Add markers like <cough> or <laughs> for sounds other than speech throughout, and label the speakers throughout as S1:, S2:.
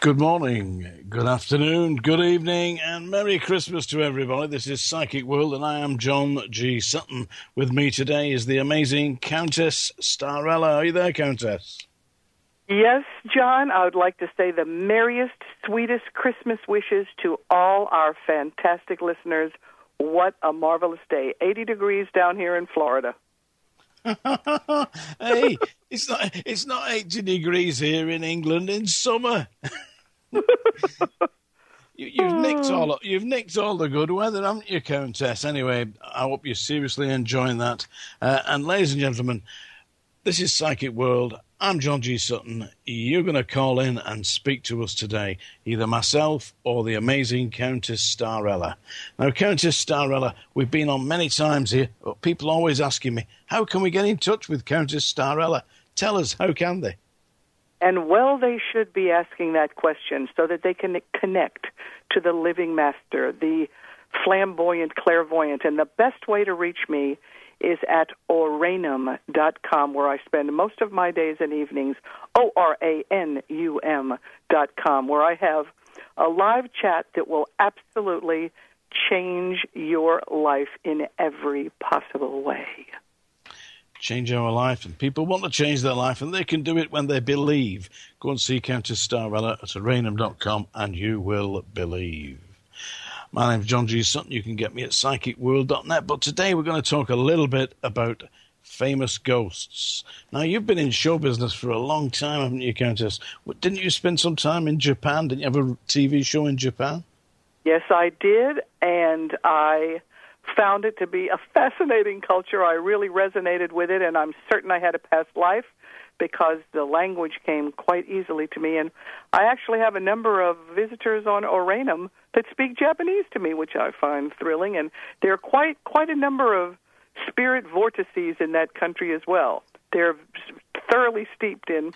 S1: Good morning, good afternoon, good evening, and Merry Christmas to everybody. This is Psychic World, and I am John G. Sutton. With me today is the amazing Countess Starella. Are you there, Countess?
S2: Yes, John, I would like to say the merriest, sweetest Christmas wishes to all our fantastic listeners. What a marvelous day. 80 degrees down here in Florida. <laughs>
S1: hey, it's not it's not 80 degrees here in England in summer. <laughs> you, have nicked <sighs> all you've nicked all the good weather, haven't you, Countess? Anyway, I hope you're seriously enjoying that. Uh, and ladies and gentlemen, this is Psychic World. I'm John G. Sutton. You're going to call in and speak to us today, either myself or the amazing Countess Starella. Now, Countess Starella, we've been on many times here, but people always asking me, how can we get in touch with Countess Starella? Tell us, how can they?
S2: And well, they should be asking that question so that they can connect to the living master, the flamboyant clairvoyant. And the best way to reach me is at oranum.com, where I spend most of my days and evenings, O R A N U M.com, where I have a live chat that will absolutely change your life in every possible way
S1: change our life, and people want to change their life, and they can do it when they believe. Go and see Countess Starella at oranum.com, and you will believe. My name's John G. Sutton. You can get me at psychicworld.net. But today we're going to talk a little bit about famous ghosts. Now, you've been in show business for a long time, haven't you, Countess? Didn't you spend some time in Japan? Didn't you have a TV show in Japan?
S2: Yes, I did, and I found it to be a fascinating culture. I really resonated with it, and I'm certain I had a past life because the language came quite easily to me. And I actually have a number of visitors on Oranum that speak Japanese to me, which I find thrilling. And there are quite quite a number of spirit vortices in that country as well. They're thoroughly steeped in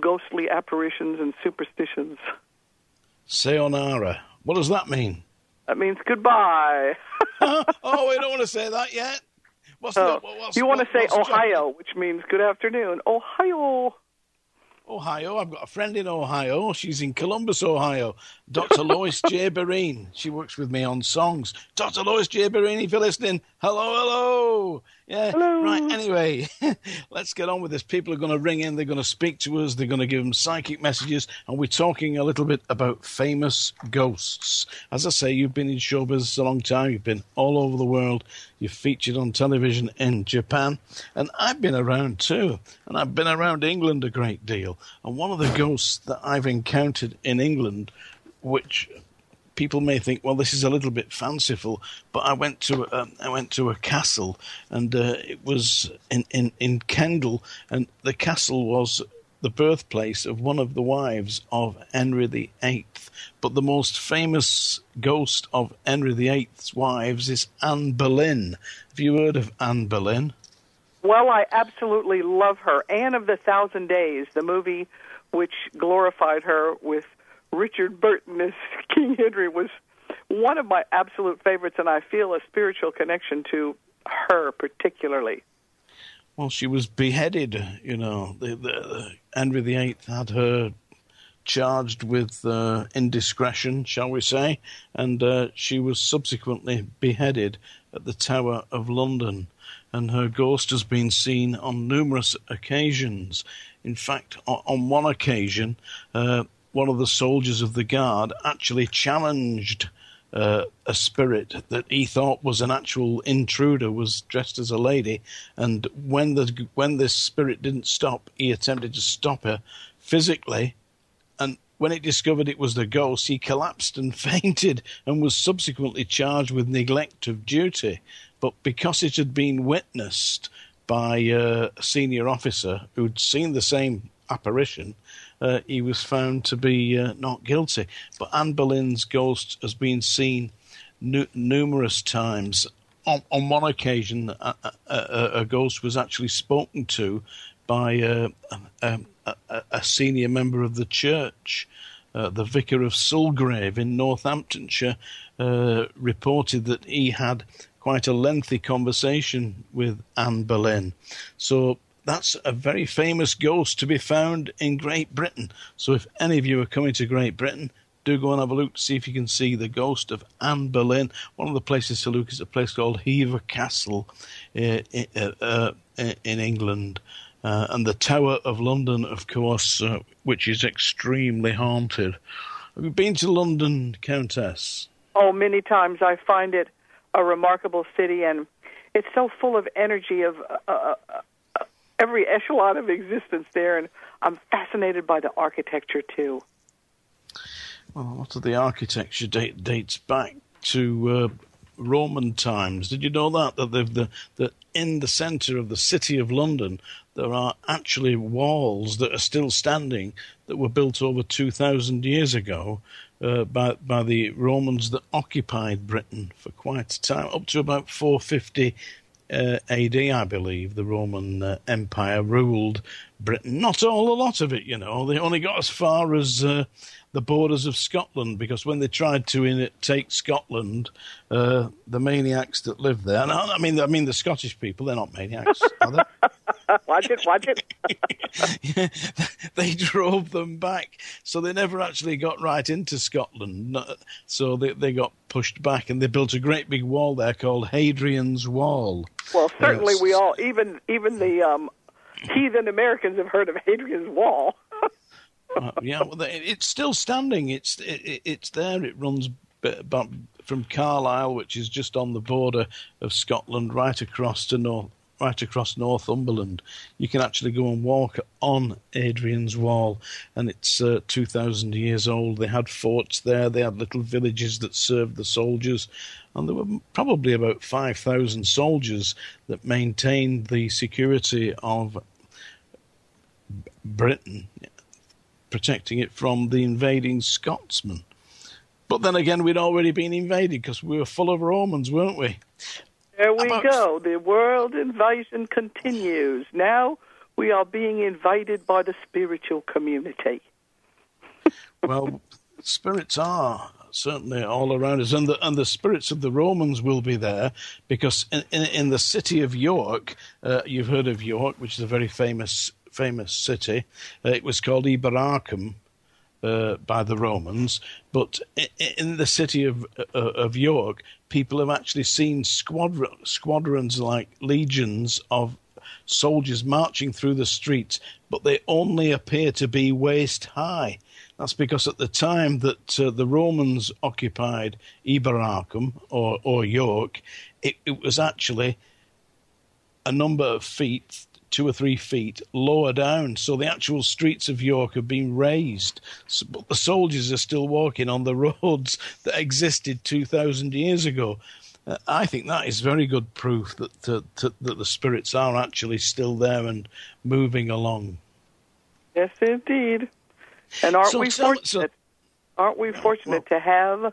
S2: ghostly apparitions and superstitions.
S1: Sayonara. What does that mean?
S2: That means goodbye. <laughs>
S1: oh, we don't want to say that yet.
S2: What's oh, the, what's, you want to say Ohio, which means good afternoon. Ohio.
S1: Ohio. I've got a friend in Ohio. She's in Columbus, Ohio. Dr. Lois <laughs> J. Bereen. She works with me on songs. Dr. Lois J. Bereen, if you're listening, hello, hello. Yeah.
S2: Hello.
S1: Anyway, <laughs> let's get on with this. People are going to ring in. They're going to speak to us. They're going to give them psychic messages. And we're talking a little bit about famous ghosts. As I say, you've been in show business a long time. You've been all over the world. You've featured on television in Japan. And I've been around too. And I've been around England a great deal. And one of the ghosts that I've encountered in England, which people may think, well, this is a little bit fanciful, but I went to a, um, I went to a castle, and uh, it was in, in in Kendal, and the castle was the birthplace of one of the wives of Henry VIII. But the most famous ghost of Henry VIII's wives is Anne Boleyn. Have you heard of Anne Boleyn?
S2: Well, I absolutely love her. Anne of the Thousand Days, the movie which glorified her with Richard Burton as <laughs> King Henry was one of my absolute favorites, and I feel a spiritual connection to her particularly.
S1: Well, she was beheaded. You know, the, the, Henry VIII had her charged with uh, indiscretion, shall we say, and uh, she was subsequently beheaded at the Tower of London. and her ghost has been seen on numerous occasions. In fact, on one occasion, uh, one of the soldiers of the guard actually challenged uh, a spirit that he thought was an actual intruder was dressed as a lady, and when the when this spirit didn't stop, he attempted to stop her physically, and when it discovered it was the ghost, he collapsed and <laughs> fainted and was subsequently charged with neglect of duty. But because it had been witnessed by uh, a senior officer who'd seen the same apparition, uh, he was found to be uh, not guilty. But Anne Boleyn's ghost has been seen nu- numerous times. On, on one occasion, a, a, a, ghost was actually spoken to by uh, a, a, senior member of the church. Uh, the vicar of Sulgrave in Northamptonshire uh, reported that he had quite a lengthy conversation with Anne Boleyn. So that's a very famous ghost to be found in Great Britain. So if any of you are coming to Great Britain, do go and have a look to see if you can see the ghost of Anne Boleyn. One of the places to look is a place called Hever Castle uh, uh, uh, in England. Uh, and the Tower of London, of course, uh, which is extremely haunted. Have you been to London, Countess?
S2: Oh, many times. I find it a remarkable city, and it's so full of energy of uh, every echelon of existence there, and I'm fascinated by the architecture too.
S1: Well, a lot of the architecture date, dates back to uh, Roman times. Did you know that that the, that in the centre of the city of London there are actually walls that are still standing that were built over two thousand years ago uh, by by the Romans that occupied Britain for quite a time, up to about 450 uh, AD, I believe, the Roman uh, Empire ruled Britain. Not all a lot of it, you know. They only got as far as uh, the borders of Scotland because when they tried to in take Scotland, uh, the maniacs that lived there. And I mean, I mean the Scottish people. They're not maniacs, are they? <laughs>
S2: watch it, watch it.
S1: yeah, <laughs> they drove them back, so they never actually got right into Scotland. So they they got pushed back, and they built a great big wall there called Hadrian's Wall.
S2: Well, certainly we all, even even the um, heathen Americans, have heard of Hadrian's Wall.
S1: Uh, yeah, well, it's still standing. It's it, it's there. It runs from Carlisle, which is just on the border of Scotland, right across to North right across Northumberland. You can actually go and walk on Adrian's Wall, and it's uh, 2,000 years old. They had forts there, they had little villages that served the soldiers, and there were probably about 5,000 soldiers that maintained the security of Britain, protecting it from the invading Scotsmen. But then again, we'd already been invaded because we were full of Romans, weren't we?
S2: There we about... go. The world invasion continues. Now we are being invaded by the spiritual community.
S1: well, spirits are certainly all around us, and the and the spirits of the Romans will be there because in in, in the city of York, uh, you've heard of York, which is a very famous famous city. Uh, it was called Eboracum uh, by the Romans, but in the city of uh, of York, people have actually seen squadron, squadrons like legions of soldiers marching through the streets, but they only appear to be waist high. That's because at the time that uh, the Romans occupied Eboracum or, or York, it, it was actually a number of feet two or three feet lower down. So the actual streets of York have been raised, but the soldiers are still walking on the <laughs> roads that existed 2,000 years ago. Uh, I think that is very good proof that, to, to, that the spirits are actually still there and moving along.
S2: Yes, indeed. And aren't so, we fortunate? So, aren't we fortunate well, to have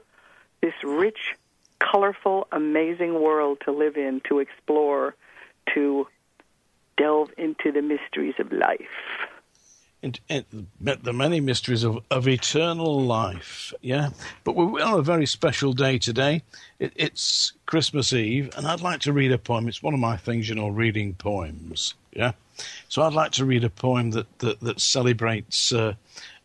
S2: this rich, colorful, amazing world to live in, to explore, to delve into the mysteries of life.
S1: And, and the many mysteries of, of eternal life, yeah. But we're on a very special day today. It, it's Christmas Eve, and I'd like to read a poem. It's one of my things, you know, reading poems, yeah. So I'd like to read a poem that that, that celebrates uh,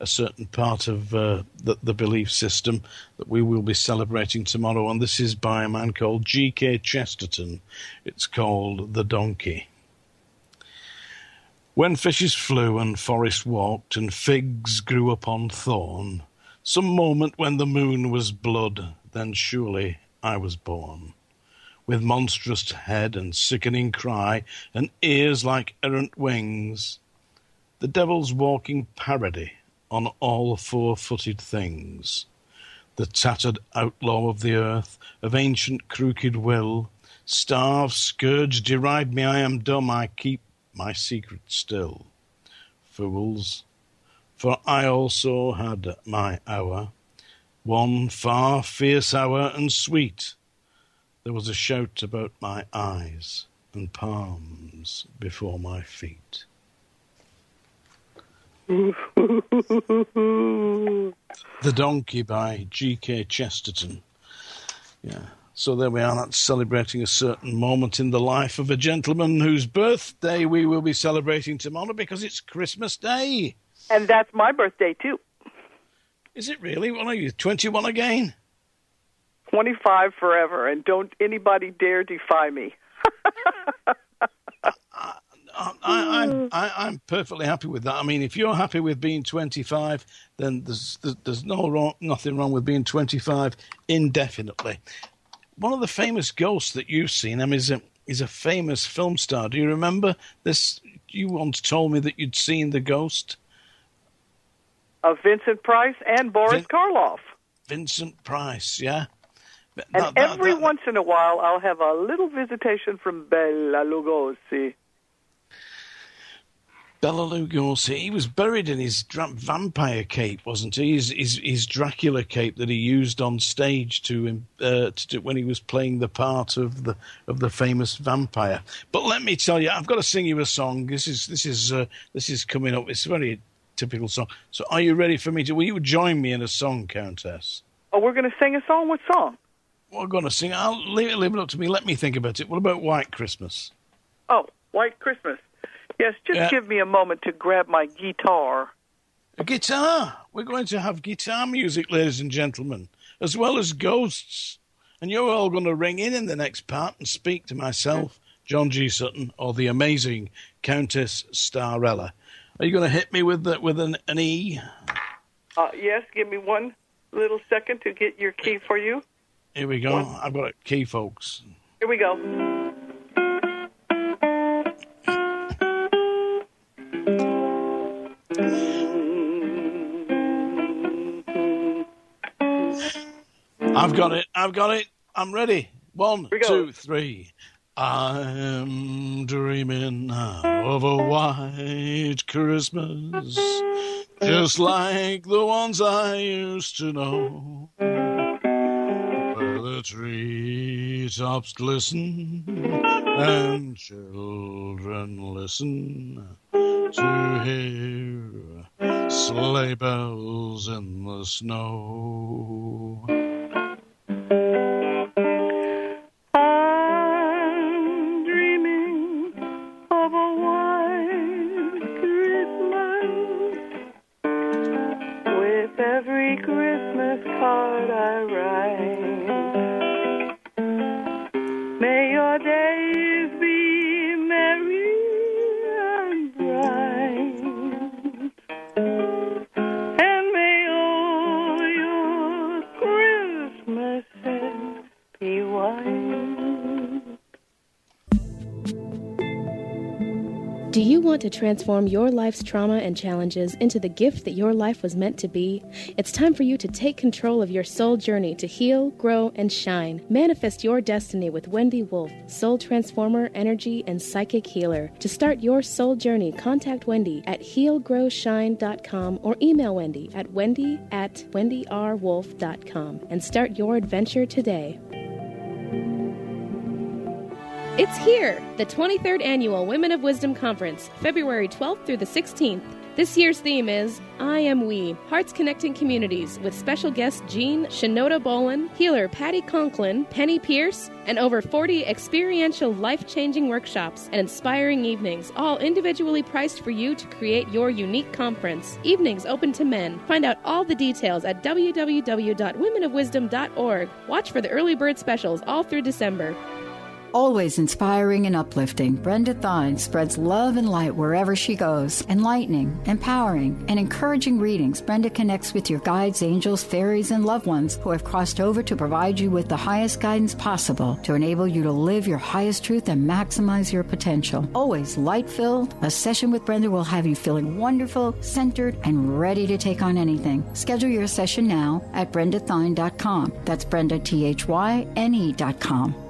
S1: a certain part of uh, the, the belief system that we will be celebrating tomorrow, and this is by a man called G.K. Chesterton. It's called The Donkey. When fishes flew and forest walked and figs grew upon thorn, some moment when the moon was blood, then surely I was born. With monstrous head and sickening cry, and ears like errant wings, the devil's walking parody on all four footed things. The tattered outlaw of the earth, of ancient crooked will, starve, scourge, deride me, I am dumb, I keep my secret still. Fools, for I also had my hour, one far fierce hour and sweet. There was a shout about my eyes and palms before my feet. <laughs> the Donkey by G.K. Chesterton. Yeah. So there we are, that's celebrating a certain moment in the life of a gentleman whose birthday we will be celebrating tomorrow because it's Christmas Day.
S2: And that's my birthday, too.
S1: Is it really? What are you, 21 again?
S2: 25 forever, and don't anybody dare defy me.
S1: I, am I, I'm perfectly happy with that. I mean, if you're happy with being 25, then there's there's no wrong, nothing wrong with being 25 indefinitely one of the famous ghosts that you've seen, I mean, is a, is a famous film star. Do you remember this? You once told me that you'd seen the ghost
S2: of Vincent Price and Boris Vin- Karloff.
S1: Vincent Price, yeah.
S2: And that, every that, once in a while, I'll have a little visitation from Bela Lugosi.
S1: Bela Lugosi, he was buried in his vampire cape, wasn't he? His, his, his Dracula cape that he used on stage to, uh, to do, when he was playing the part of the of the famous vampire. But let me tell you, I've got to sing you a song. This is this is uh, this is coming up. It's a very typical song. So, are you ready for me to? Will you join me in a song, Countess?
S2: Oh, we're going to sing a song. What song?
S1: We're going to sing. I'll leave it, leave it up to me. Let me think about it. What about White Christmas?
S2: Oh, White Christmas. Yes, just yeah. give me a moment to grab my guitar.
S1: A guitar. We're going to have guitar music, ladies and gentlemen, as well as ghosts. And you're all going to ring in in the next part and speak to myself, John G. Sutton, or the amazing Countess Starella. Are you going to hit me with the, with an, an E?
S2: Uh, yes, give me one little second to get your key for you.
S1: Here we go. One. I've got a key, folks.
S2: Here we go.
S1: I've got it. I've got it. I'm ready. One, two, three. I'm dreaming of a white Christmas, just like the ones I used to know, where the treetops glisten and children listen to hear sleigh bells in the snow.
S3: Transform your life's trauma and challenges into the gift that your life was meant to be? It's time for you to take control of your soul journey to heal, grow, and shine. Manifest your destiny with Wendy Wolf, soul transformer, energy, and psychic healer. To start your soul journey, contact Wendy at healgrowshine.com or email Wendy at wendy at wendyrwolf.com and start your adventure today. It's here, the 23rd Annual Women of Wisdom Conference, February 12th through the 16th. This year's theme is I Am We, Hearts Connecting Communities, with special guests Jean Shinoda Bolen, healer Patty Conklin, Penney Peirce, and over 40 experiential life changing workshops and inspiring evenings, all individually priced for you to create your unique conference. Evenings open to men. Find out all the details at www.womenofwisdom.org. Watch for the early bird specials all through December.
S4: Always inspiring and uplifting, Brenda Thyne spreads love and light wherever she goes. Enlightening, empowering, and encouraging readings, Brenda connects with your guides, angels, fairies, and loved ones who have crossed over to provide you with the highest guidance possible to enable you to live your highest truth and maximize your potential. Always light filled, a session with Brenda will have you feeling wonderful, centered, and ready to take on anything. Schedule your session now at brendathyne.com. That's Brenda, T H Y N E.com.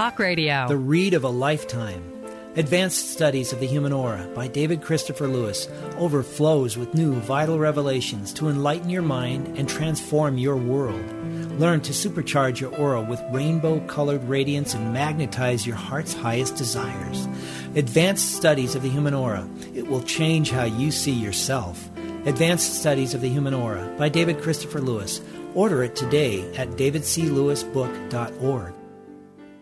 S5: Talk Radio.
S6: The Read of a Lifetime. Advanced Studies of the Human Aura by David Christopher Lewis overflows with new vital revelations to enlighten your mind and transform your world. Learn to supercharge your aura with rainbow colored radiance and magnetize your heart's highest desires. Advanced Studies of the Human Aura. It will change how you see yourself. Advanced Studies of the Human Aura by David Christopher Lewis. Order it today at davidclewisbook.org.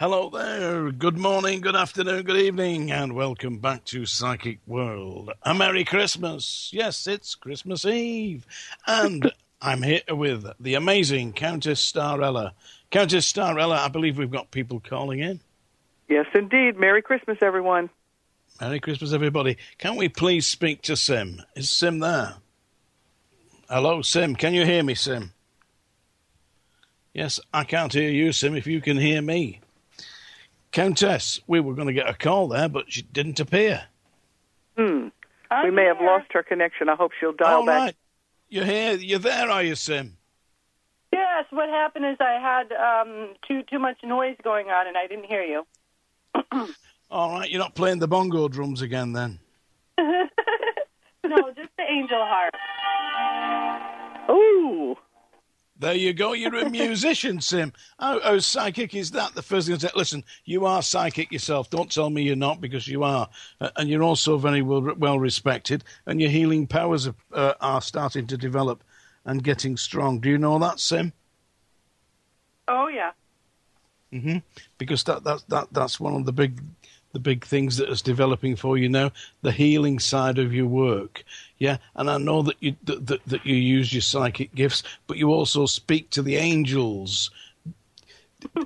S1: Hello there. Good morning, good afternoon, good evening, and welcome back to Psychic World. A Merry Christmas. Yes, it's Christmas Eve. And <laughs> I'm here with the amazing Countess Starella. Countess Starella, I believe we've got people calling in.
S2: Yes, indeed. Merry Christmas, everyone.
S1: Merry Christmas, everybody. Can we please speak to Sim? Is Sim there? Hello, Sim. Can you hear me, Sim? Yes, I can't hear you, Sim, if you can hear me. Countess, we were going to get a call there, but she didn't appear.
S2: Hmm. we may have lost her connection. I hope she'll dial
S1: All
S2: back.
S1: right. You're here. You're there, are you, Sim?
S7: Yes. What happened is I had um, too too much noise going on, and I didn't hear you. <clears throat>
S1: All right. You're not playing the bongo drums again, then? <laughs>
S7: no, just the angel harp.
S2: Ooh.
S1: There you go. You're a musician, Sim. How, how psychic is that? The first thing I listen, you are psychic yourself. Don't tell me you're not because you are. Uh, and you're also very well, well respected. And your healing powers are, uh, are starting to develop and getting strong. Do you know that, Sim?
S7: Oh, yeah.
S1: Mm-hmm. Because that, that, that, that's one of the big the big things that is developing for you now, the healing side of your work. Yeah, and I know that you that, that, that you use your psychic gifts, but you also speak to the angels.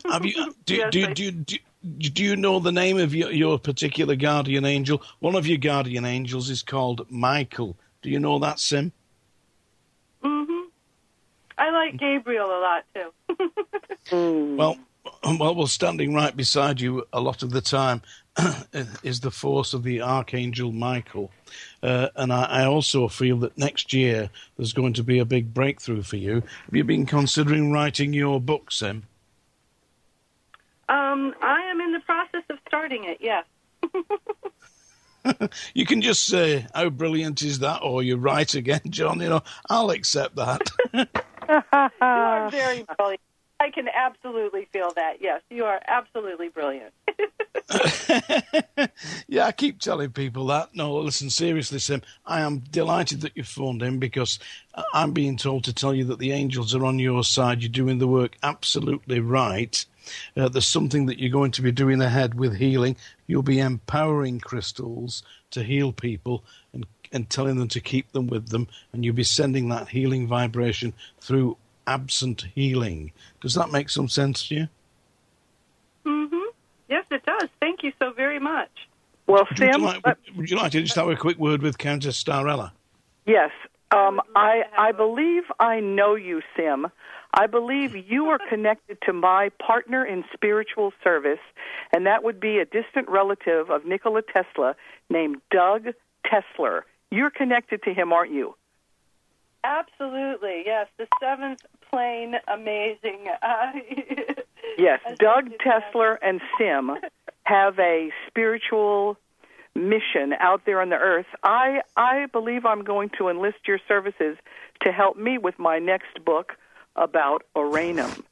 S1: Have you? Do,
S7: Yes,
S1: do,
S7: I-
S1: do, do, do, do you know the name of your, your particular guardian angel? One of your guardian angels is called Michael. Do you know that, Sim?
S7: hmm I like Gabriel a lot too. <laughs>
S1: Well, well, well, standing right beside you a lot of the time <clears throat> is the force of the Archangel Michael. Uh, and I, I also feel that next year there's going to be a big breakthrough for you. Have you been considering writing your book, Sim?
S7: Um, I am in the process of starting it. Yes. <laughs>
S1: You can just say, How brilliant is that? Or you're right again, <laughs> John. You know, I'll accept that. <laughs>
S7: you are very brilliant. I can absolutely feel that. Yes, you are absolutely brilliant. <laughs> <laughs>
S1: yeah, I keep telling people that. No, listen, seriously, Sim, I am delighted that you phoned in because I'm being told to tell you that the angels are on your side. You're doing the work absolutely right. Uh, there's something that you're going to be doing ahead with healing. You'll be empowering crystals to heal people and, and telling them to keep them with them, and you'll be sending that healing vibration through absent healing. Does that make some sense to you?
S7: Mm-hmm. Yes, it does. Thank you so very much.
S2: Well,
S1: Would
S2: Sam,
S1: you, like, would, would you like to just have a quick word with Countess Starella?
S2: Yes. Um, I I believe I know you, Sim. I believe you are connected to my partner in spiritual service, and that would be a distant relative of Nikola Tesla named Doug Tesler. You're connected to him, aren't you?
S7: Absolutely, yes. The seventh plane, amazing. Uh, <laughs>
S2: yes, Doug Tesler and Sim have a spiritual mission out there on the earth. I I believe I'm going to enlist your services to help me with my next book about Oranum.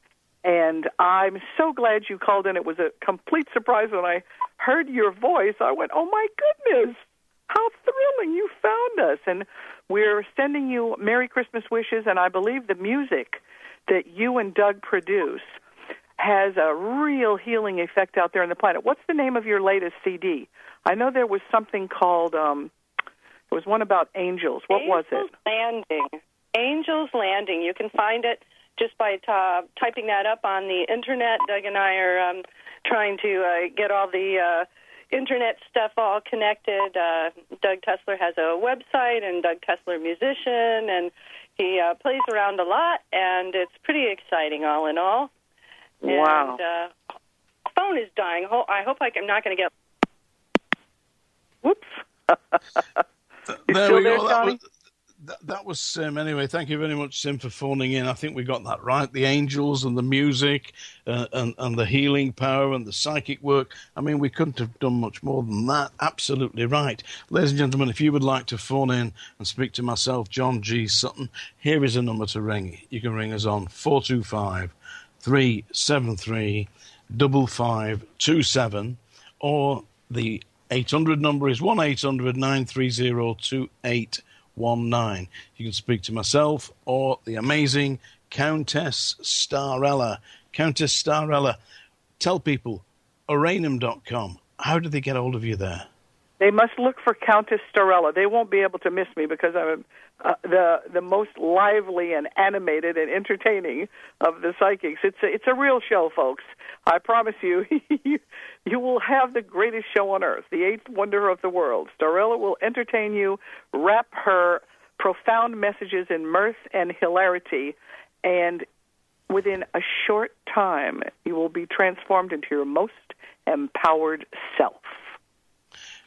S2: And I'm so glad you called in. It was a complete surprise when I heard your voice. I went, "Oh my goodness, how thrilling! You found us!" And we're sending you Merry Christmas wishes. And I believe the music that you and Doug produce has a real healing effect out there on the planet. What's the name of your latest CD? I know there was something called um there was one about angels. What
S7: Angels
S2: was it?
S7: Angels Landing. Angels Landing. You can find it just by t- typing that up on the internet. Doug and I are um, trying to uh, get all the uh, internet stuff all connected. Uh, Doug Tesler has a website, and Doug Tesler musician, and he uh, plays around a lot, and it's pretty exciting, all in all.
S2: Wow.
S7: And, uh, phone is dying. Ho- I hope I'm not going to get.
S2: Whoops. <laughs>
S1: there
S2: still
S1: we
S2: there,
S1: go. That was, that, was Sim. Anyway, thank you very much, Sim, for phoning in. I think we got that right. The angels and the music uh, and, and the healing power and the psychic work. I mean, we couldn't have done much more than that. Absolutely right. Ladies and gentlemen, if you would like to phone in and speak to myself, John G. Sutton, here is a number to ring. You can ring us on 425 373 5527 or the 800 number is 1 800 930 2819. You can speak to myself or the amazing Countess Starella. Countess Starella, tell people, Oranum.com, how do they get hold of you there?
S2: They must look for Countess Starella. They won't be able to miss me because I'm uh, the the most lively and animated and entertaining of the psychics. It's a, it's a real show, folks. I promise you, <laughs> you will have the greatest show on earth, the eighth wonder of the world. Starella will entertain you, wrap her profound messages in mirth and hilarity, and within a short time, you will be transformed into your most empowered self.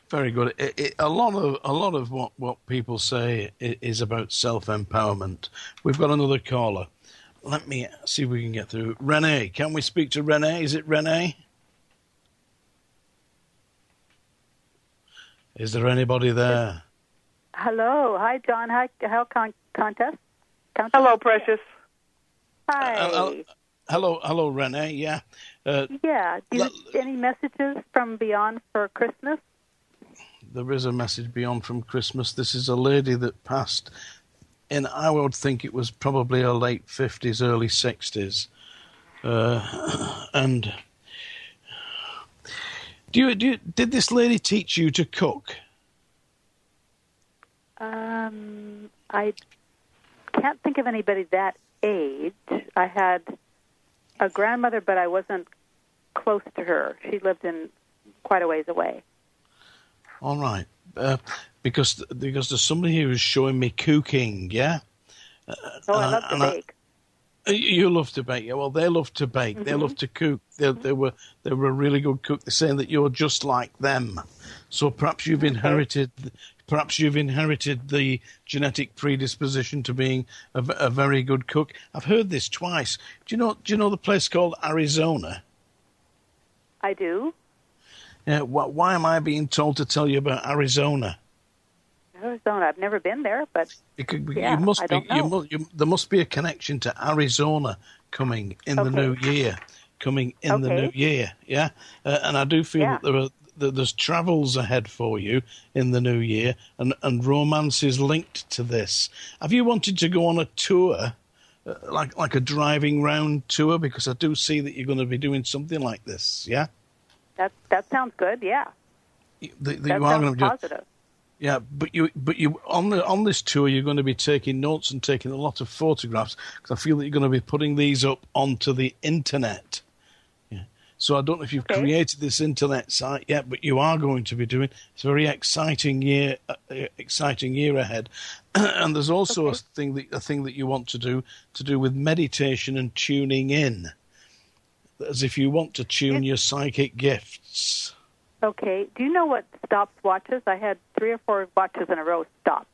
S1: Very good. It, it, a lot of a lot of what, what people say is about self empowerment. We've got another caller. Let me see if we can get through. Renee, can we speak to Renee? Is it Renee? Is there anybody there?
S8: Hello, hi John. Hi, how con- contest? Countess?
S2: Hello, precious.
S8: Hi.
S1: Uh, uh, hello, hello, Renee. Yeah. Uh,
S8: yeah. Do you, any messages from beyond for Christmas?
S1: there is a message beyond from Christmas. This is a lady that passed in, I would think it was probably her late 50s, early 60s. Uh, <coughs> and do you, do you, did this lady teach you to cook?
S8: Um, I can't think of anybody that age. I had a grandmother, but I wasn't close to her. She lived in quite a ways away.
S1: All right. Uh, because because there's somebody here who is showing me cooking, yeah? Uh,
S8: Oh, I love to bake.
S1: Uh, You love to bake, yeah. Well, they love to bake. They
S8: Mhm.
S1: love to cook. They, they were they were a really good cook. They're saying that you're just like them. So perhaps you've inherited perhaps you've inherited the genetic predisposition to being a very good cook. I've heard this twice. Do you know Do you know the place called Arizona?
S8: I do.
S1: Yeah. Why, why am I being told to tell you about Arizona?
S8: Arizona. I've never been there, but
S1: could,
S8: yeah,
S1: you must
S8: I
S1: be. You must, you, there must be a connection to Arizona coming in the new year. Coming in the new year, yeah. Uh, and I do feel
S8: Yeah.
S1: that there are that there's travels ahead for you in the new year, and and romance is linked to this. Have you wanted to go on a tour? Uh, like like a driving round tour because I do see that you're going to be doing something like this, yeah.
S8: that that sounds good. Yeah,
S1: The, the,
S8: that
S1: you
S8: sounds
S1: do,
S8: positive.
S1: Yeah, but you, but you on the on this tour, you're going to be taking notes and taking a lot of photographs because I feel that you're going to be putting these up onto the internet. Yeah. So I don't know if you've created this internet site yet, but you are going to be doing. It's a very exciting year, uh, uh, exciting year ahead, <clears throat> and there's also a thing that a thing that you want to do to do with meditation and tuning in, as if you want to tune your psychic gifts.
S8: Okay. Do you know what stops watches? I had three or four watches in a row stop.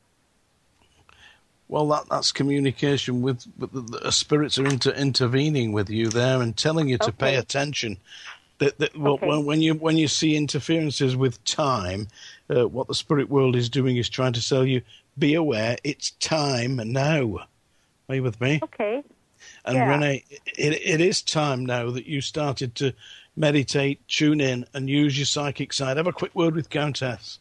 S1: Well, that, that's communication with, with the, the spirits are inter, intervening with you there and telling you to pay attention. That, that well,
S8: Okay.
S1: when, when you when you see interferences with time, uh, what the spirit world is doing is trying to tell you: be aware, it's time now. Are you with me?
S8: Okay.
S1: And
S8: Yeah.
S1: Renee, it, it is time now that you started to meditate, tune in, and use your psychic side. Have a quick word with Countess.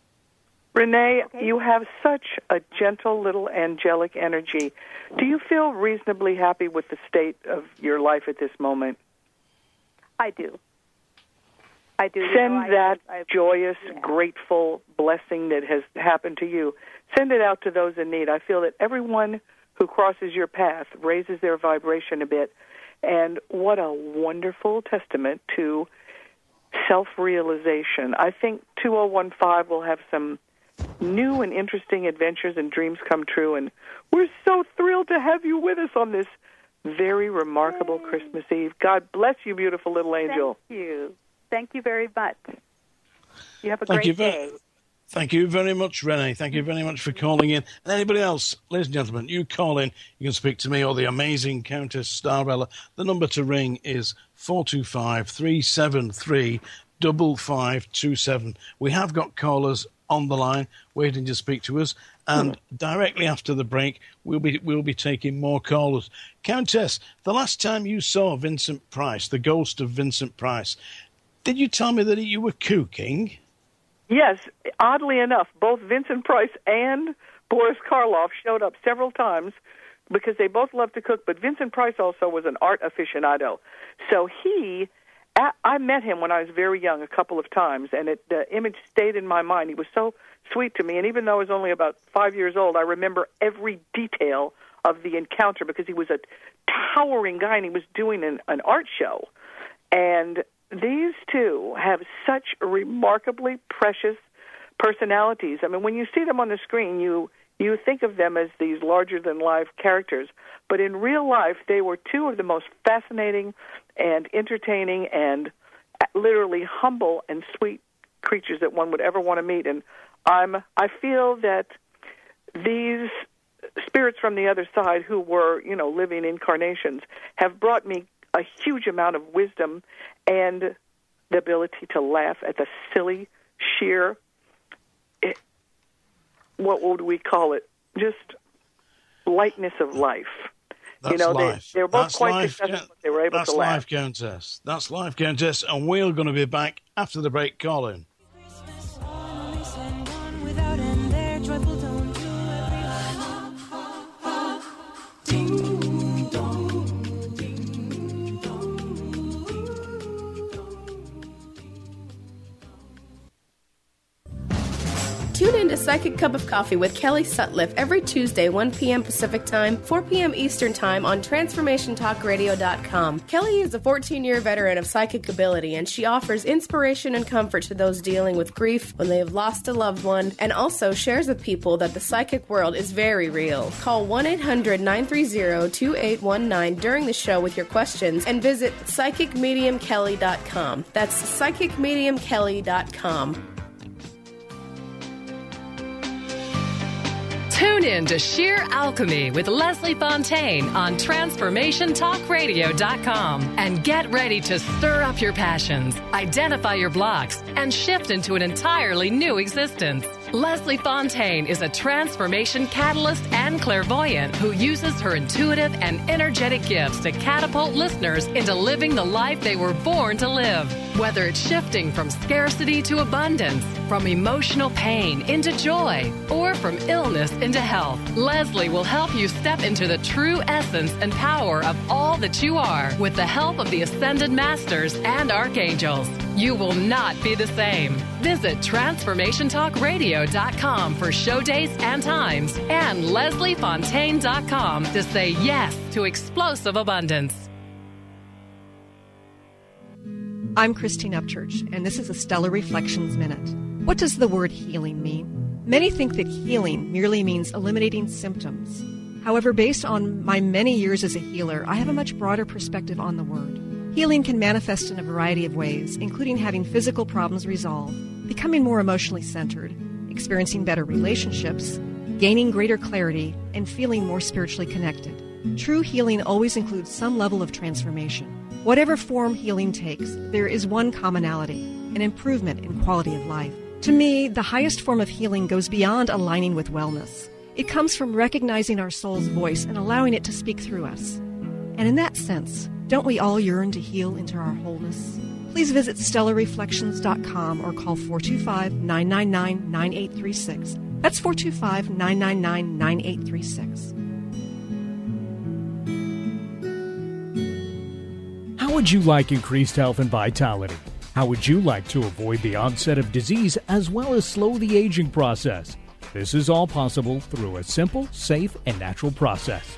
S2: Renee, you have such a gentle little angelic energy. Do you feel reasonably happy with the state of your life at this moment?
S8: I do. I do. You
S2: Send
S8: know, I-
S2: that
S8: I- I-
S2: joyous, grateful blessing that has happened to you. Send it out to those in need. I feel that everyone who crosses your path raises their vibration a bit. And what a wonderful testament to self realization. I think 2015 will have some new and interesting adventures and dreams come true. And we're so thrilled to have you with us on this very remarkable Christmas Eve. God bless you, beautiful little angel.
S8: Thank you. Thank you very much. You have a
S1: Thank
S8: great
S1: you very,
S8: day.
S1: Thank you very much, Renee. Thank you very much for calling in. And anybody else, ladies and gentlemen, you call in, you can speak to me or the amazing Countess Starella. The number to ring is 425 373 5527. We have got callers on the line waiting to speak to us. And directly after the break, we'll be we'll be taking more callers. Countess, the last time you saw Vincent Price, the ghost of Vincent Price, did you tell me that you were cooking?
S2: Yes, oddly enough, both Vincent Price and Boris Karloff showed up several times because they both love to cook. But Vincent Price also was an art aficionado, so he. I- I met him when I was very young a couple of times, and it, the image stayed in my mind. He was so sweet to me, and even though I was only about five years old, I remember every detail of the encounter because he was a towering guy and he was doing an, an art show. And these two have such remarkably precious personalities. I mean, when you see them on the screen, you you think of them as these larger than life characters, but in real life, they were two of the most fascinating and entertaining and literally humble and sweet creatures that one would ever want to meet. And I'm I feel that these spirits from the other side who were, you know, living incarnations have brought me a huge amount of wisdom and the ability to laugh at the silly, sheer, eh, what would we call it? Just lightness of life.
S1: That's
S2: you know,
S1: life.
S2: they, they were both
S1: That's
S2: quite
S1: life,
S2: successful. But they were able
S1: That's
S2: to laugh.
S1: life, Countess. That's life, Countess. And we're going to be back after the break, Colin.
S3: Psychic Cup of Coffee with Kelly Sutliff every Tuesday, 1 p.m. Pacific Time, 4 p.m. Eastern Time on TransformationTalkRadio.com. Kelly is a 14 year veteran of psychic ability, and she offers inspiration and comfort to those dealing with grief when they have lost a loved one, and also shares with people that the psychic world is very real. Call 1 800 930 2819 during the show with your questions and visit PsychicMediumKelly.com. That's PsychicMediumKelly.com.
S5: Tune in to Sheer Alchemy with Leslie Fontaine on TransformationTalkRadio.com and get ready to stir up your passions, identify your blocks, and shift into an entirely new existence. Leslie Fontaine is a transformation catalyst and clairvoyant who uses her intuitive and energetic gifts to catapult listeners into living the life they were born to live. Whether it's shifting from scarcity to abundance, from emotional pain into joy, or from illness into health, Leslie will help you step into the true essence and power of all that you are with the help of the Ascended Masters and Archangels. You will not be the same. Visit TransformationTalkRadio.com for show dates and times and LeslieFontaine.com to say yes to explosive abundance.
S9: I'm Christine Upchurch, and this is a Stellar Reflections Minute. What does the word healing mean? Many think that healing merely means eliminating symptoms. However, based on my many years as a healer, I have a much broader perspective on the word. Healing can manifest in a variety of ways, including having physical problems resolved, becoming more emotionally centered, experiencing better relationships, gaining greater clarity, and feeling more spiritually connected. True healing always includes some level of transformation. Whatever form healing takes, there is one commonality an improvement in quality of life. To me, the highest form of healing goes beyond aligning with wellness. It comes from recognizing our soul's voice and allowing it to speak through us. And in that sense, don't we all yearn to heal into our wholeness? Please visit stellarreflections.com or call 425 999 9836. That's 425 999 9836.
S10: How would you like increased health and vitality? How would you like to avoid the onset of disease as well as slow the aging process? This is all possible through a simple, safe, and natural process.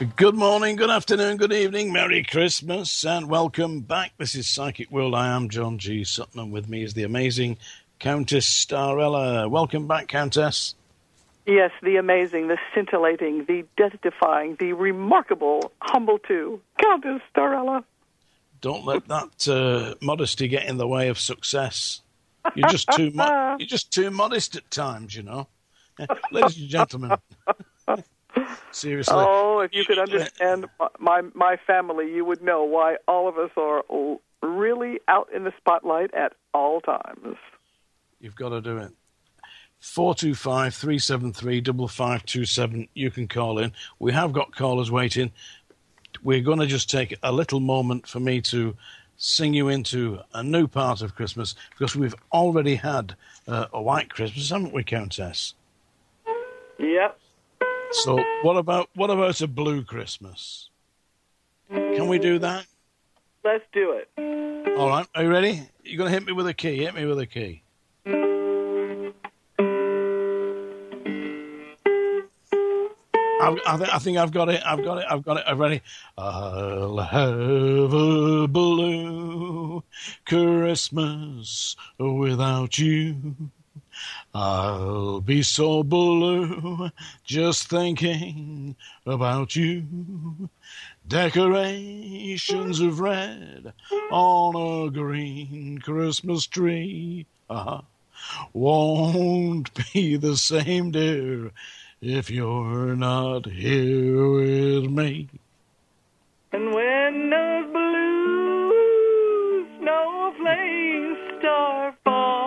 S1: Good morning, good afternoon, good evening, Merry Christmas, and welcome back. This is Psychic World. I am John G. Sutton, and with me is the amazing Countess Starella. Welcome back, Countess.
S2: Yes, the amazing, the scintillating, the death defying, the remarkable, humble too, Countess Starella.
S1: Don't let that uh, modesty get in the way of success. You're just too mo- <laughs> you're just too modest at times, you know. <laughs> Ladies and gentlemen. <laughs> Seriously.
S2: Oh, if you could understand my my family, you would know why all of us are really out in the spotlight at all times.
S1: You've got to do it. 425 373 5527. You can call in. We have got callers waiting. We're going to just take a little moment for me to sing you into a new part of Christmas because we've already had uh, a white Christmas, haven't we, Countess?
S2: Yep.
S1: So what about what about a blue Christmas? Can we do that?
S2: Let's do it.
S1: All right. Are you ready? You're going to hit me with a key. Hit me with a key. I've, I, th- I, think I've got it. I've got it. I've got it. I'm ready. I'll have a blue Christmas without you. I'll be so blue just thinking about you. Decorations of red on a green Christmas tree. Uh-huh. Won't be the same, dear, if you're not here with me.
S2: And when the blue snowflakes start falling,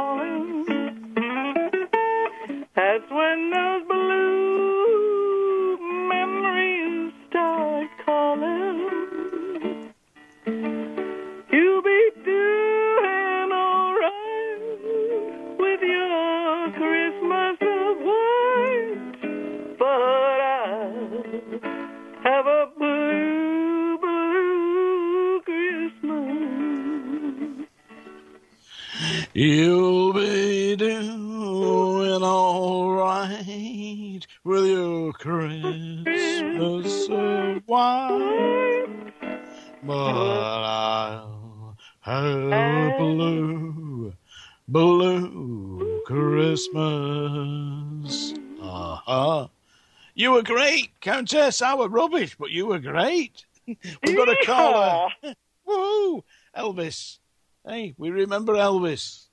S1: Countess. I were rubbish, but you were great. <laughs> We've got a caller. <laughs> Woo! Elvis. Hey, we remember Elvis.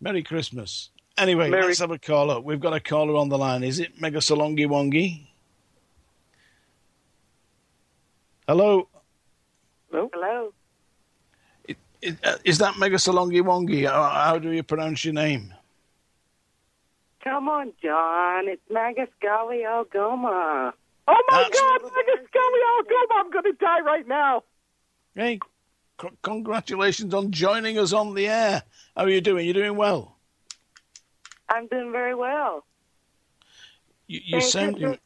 S1: Merry Christmas. Anyway,
S2: Merry-
S1: let's have a caller. We've got a caller on the line. Is it Mega Salongi Wongi? Hello?
S11: Hello.
S1: Is, uh, is that Mega Salongi Wongi? How, how do you pronounce your name?
S11: Come on, John. It's Magus Galio Goma.
S2: Oh my
S1: That's-
S2: God, Scully, oh, I'm going to die right now.
S1: Hey, c- congratulations on joining us on the air. How are you doing? You're doing well?
S11: I'm doing very well.
S1: You, you're
S11: you,
S1: sounding.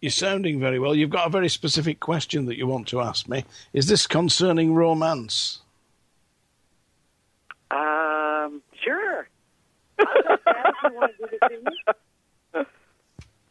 S1: You're sounding very well. You've got a very specific question that you want to ask me. Is this concerning romance?
S11: Um, sure. <laughs> I'll take that if you want to give it to me.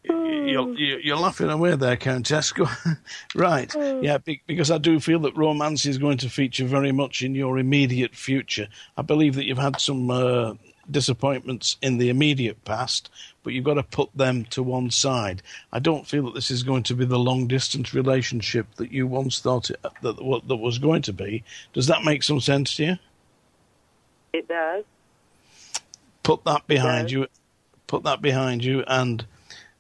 S1: You're, you're laughing away there, Countess. <laughs> Right. Yeah, because I do feel that romance is going to feature very much in your immediate future. I believe that you've had some uh, disappointments in the immediate past, but you've got to put them to one side. I don't feel that this is going to be the long distance relationship that you once thought it, that, that was going to be. Does that make some sense to you?
S11: It does.
S1: Put that behind you put that behind you and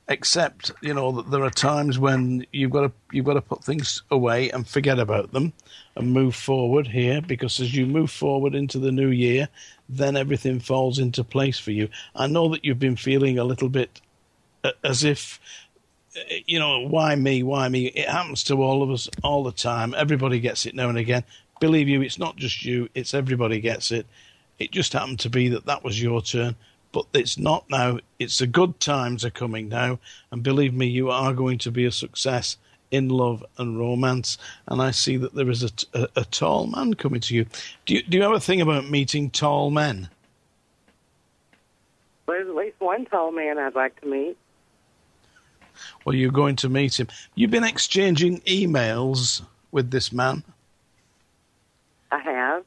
S1: accept you know that there are times when you've got to you've got to put things away and forget about them and move forward here because as you move forward into the new year then everything falls into place for you. I know that you've been feeling a little bit as if you know why me why me? It happens to all of us all the time. Everybody gets it now and again. Believe you it's not just you it's everybody gets it it just happened to be that that was your turn, but it's not now. It's the good times are coming now, and believe me, you are going to be a success in love and romance. And I see that there is a a tall man coming to you. Do you do you ever think about meeting tall men?
S11: There's at least one tall man I'd like to meet.
S1: Well, you're going to meet him. You've been exchanging emails with this man,
S11: I have.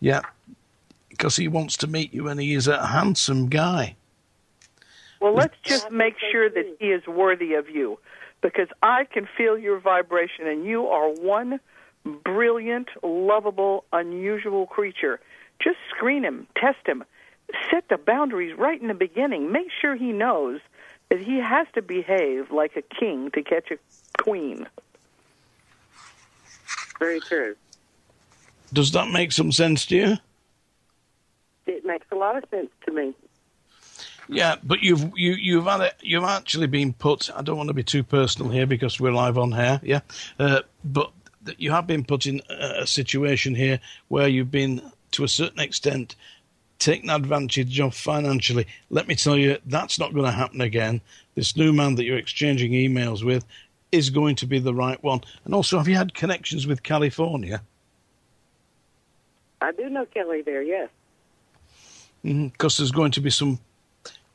S1: yeah, because he wants to meet you, and he is a handsome guy.
S2: Well, let's just make sure that he is worthy of you because I can feel your vibration and you are one brilliant, lovable, unusual creature. Just screen him, test him, set the boundaries right in the beginning. Make sure he knows that he has to behave like a king to catch a queen.
S11: Very true.
S1: Does that make some sense to you?
S11: It makes a lot of sense to me.
S1: Yeah, but you've you you've had it, you've actually been put. I don't want to be too personal here because we're live on here. Yeah, uh, but you have been put in a, a situation here where you've been to a certain extent taken advantage of financially. Let me tell you, that's not going to happen again. This new man that you're exchanging emails with is going to be the right one. And also, have you had connections with California?
S11: I do know Kelly there, yes.
S1: Because there's going to be some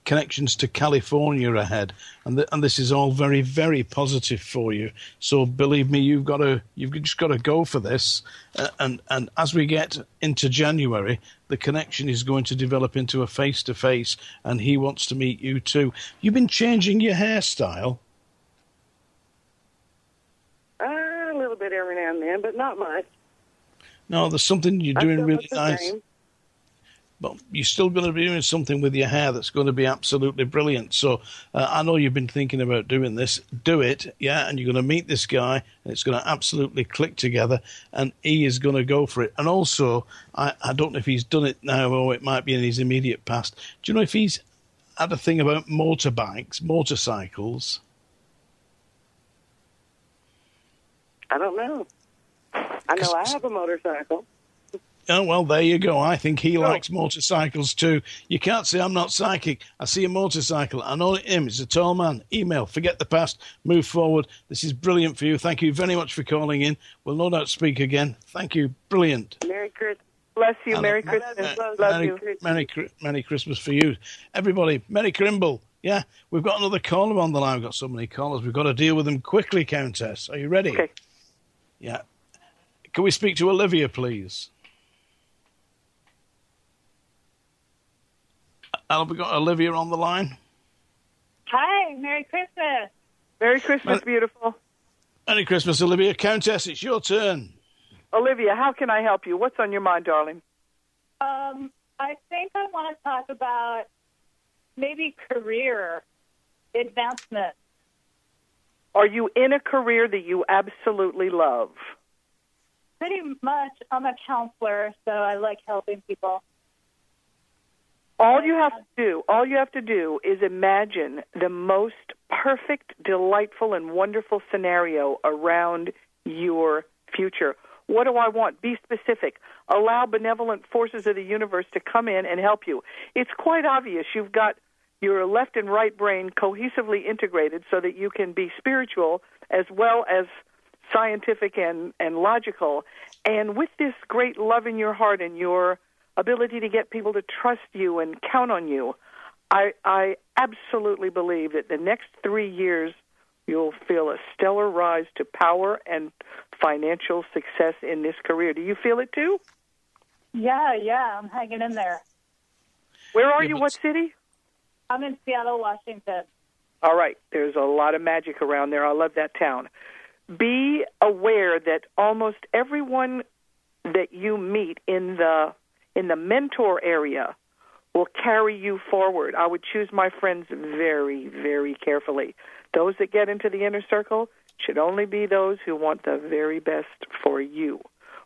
S1: connections to California ahead, and th- and this is all very very positive for you. So believe me, you've got to you've just got to go for this, uh, and and as we get into January, the connection is going to develop into a face to face, and he wants to meet you too. You've been changing your hairstyle.
S11: Uh, a little bit every now and then, but not much.
S1: No, there's something you're doing really nice.
S11: same.
S1: But you're still going to be doing something with your hair that's going to be absolutely brilliant. So uh, I know you've been thinking about doing this. Do it, yeah, and you're going to meet this guy, and it's going to absolutely click together, and he is going to go for it. And also, I, I don't know if he's done it now or it might be in his immediate past. Do you know if he's had a thing about motorbikes, motorcycles?
S11: I don't know. I know I have a motorcycle.
S1: Oh, well, there you go. I think he oh. likes motorcycles too. You can't say I'm not psychic. I see a motorcycle. I know him. He's a tall man. Email. Forget the past. Move forward. This is brilliant for you. Thank you very much for calling in. We'll no doubt speak again. Thank you. Brilliant.
S11: Merry Christmas.
S2: Bless you.
S1: And-
S2: Merry Christmas. Love
S1: Merry,
S2: you.
S1: Merry, Merry Christmas for you. Everybody, Merry Crimble. Yeah, we've got another caller on the line. We've got so many callers. We've got to deal with them quickly, Countess. Are you ready?
S2: Okay.
S1: Yeah. Can we speak to Olivia, please? Have we got Olivia on the line?
S12: Hi, Merry Christmas.
S2: Merry Christmas, beautiful.
S1: Merry Christmas, Olivia. Countess, it's your turn.
S2: Olivia, how can I help you? What's on your mind, darling?
S12: Um, I think I want to talk about maybe career advancement.
S2: Are you in a career that you absolutely love?
S12: Pretty much, I'm a counselor, so I like helping people.
S2: All you have to do, all you have to do is imagine the most perfect, delightful, and wonderful scenario around your future. What do I want? Be specific. Allow benevolent forces of the universe to come in and help you. It's quite obvious you've got your left and right brain cohesively integrated so that you can be spiritual as well as scientific and, and logical. And with this great love in your heart and your ability to get people to trust you and count on you, I, I absolutely believe that the next three years you'll feel a stellar rise to power and financial success in this career. Do you feel it too?
S12: Yeah, yeah, I'm hanging in there.
S2: Where are you? What city?
S12: I'm in Seattle, Washington.
S2: All right. There's a lot of magic around there. I love that town. Be aware that almost everyone that you meet in the in the mentor area will carry you forward. I would choose my friends very, very carefully. Those that get into the inner circle should only be those who want the very best for you.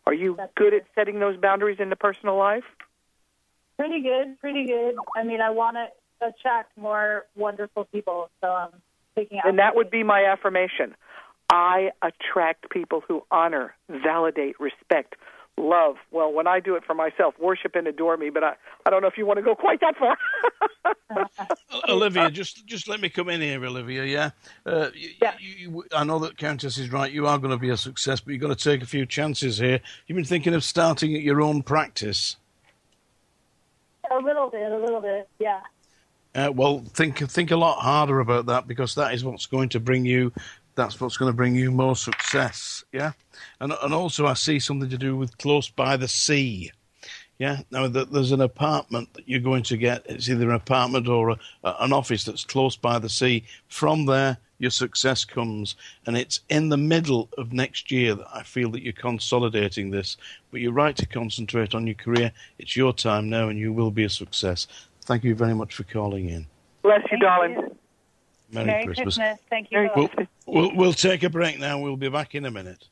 S2: Are you
S12: That's
S2: good at setting those boundaries in the personal life?
S12: Pretty good, pretty good. I mean, I want to attract more wonderful people, so I'm taking out.
S2: And that would be my affirmation. I attract people who honor, validate, respect, love. Well, when I do it for myself, worship and adore me, but I, I don't know if you want to go quite that far. <laughs>
S1: Olivia, just just let me come in here, Olivia. Yeah, uh, you,
S2: yeah.
S1: You, you, I know that Countess is right. You are going to be a success, but you've got to take a few chances here. You've been thinking of starting at your own practice.
S12: A little bit, a little bit, yeah.
S1: Uh, well, think think a lot harder about that because that is what's going to bring you. That's what's going to bring you more success. Yeah, and and also I see something to do with close by the sea. Yeah, now the, there's an apartment that you're going to get. It's either an apartment or a, an office that's close by the sea. From there, your success comes, and it's in the middle of next year that I feel that you're consolidating this. But you're right to concentrate on your career. It's your time now, and you will be a success. Thank you very much for calling in.
S2: Bless you, darling.
S12: You.
S1: Merry,
S12: Merry
S1: Christmas.
S12: Christmas. Thank you.
S1: We'll, we'll, we'll take a break now. We'll be back in a minute.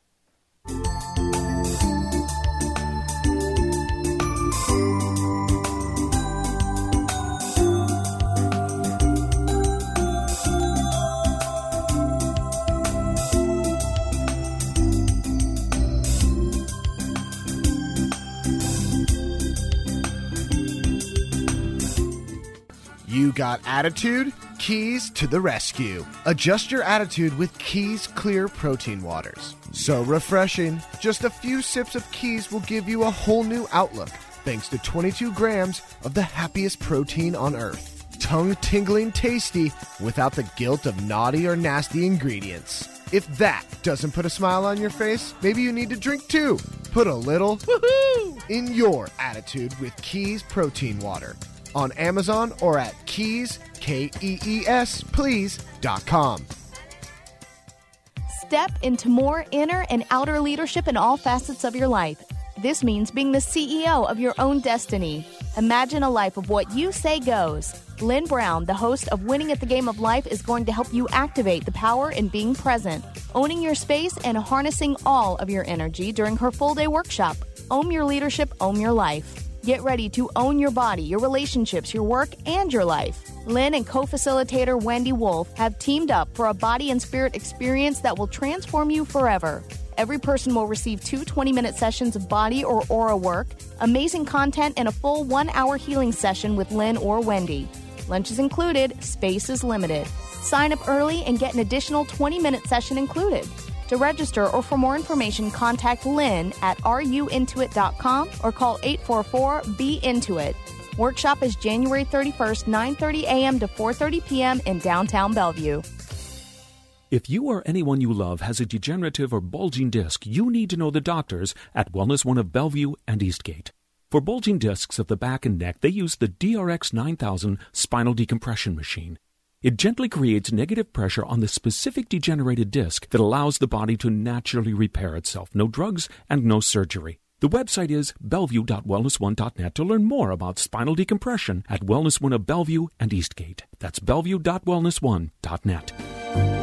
S13: You got attitude? Keys to the rescue. Adjust your attitude with Keys Clear Protein Waters. So refreshing. Just a few sips of Keys will give you a whole new outlook thanks to 22 grams of the happiest protein on earth. Tongue tingling tasty without the guilt of naughty or nasty ingredients. If that doesn't put a smile on your face, maybe you need to drink too. Put a little woohoo in your attitude with Keys Protein Water on Amazon or at keys, K E E S, please.com.
S14: Step into more inner and outer leadership in all facets of your life. This means being the CEO of your own destiny. Imagine a life of what you say goes. Lynn Brown, the host of Winning at the Game of Life, is going to help you activate the power in being present, owning your space, and harnessing all of your energy during her full day workshop. Own your leadership, own your life. Get ready to own your body, your relationships, your work, and your life. Lynn and co facilitator Wendy Wolf have teamed up for a body and spirit experience that will transform you forever. Every person will receive two 20 minute sessions of body or aura work, amazing content, and a full one hour healing session with Lynn or Wendy. Lunch is included, space is limited. Sign up early and get an additional 20 minute session included. To register or for more information, contact Lynn at ruintuit.com or call 844-BE-INTUIT. Workshop is January 31st, 9.30 a.m. to 4.30 p.m. in downtown Bellevue.
S15: If you or anyone you love has a degenerative or bulging disc, you need to know the doctors at Wellness One of Bellevue and Eastgate. For bulging discs of the back and neck, they use the DRX 9000 spinal decompression machine. It gently creates negative pressure on the specific degenerated disc that allows the body to naturally repair itself. No drugs and no surgery. The website is bellevue.wellness1.net to learn more about spinal decompression at Wellness One of Bellevue and Eastgate. That's bellevue.wellness1.net.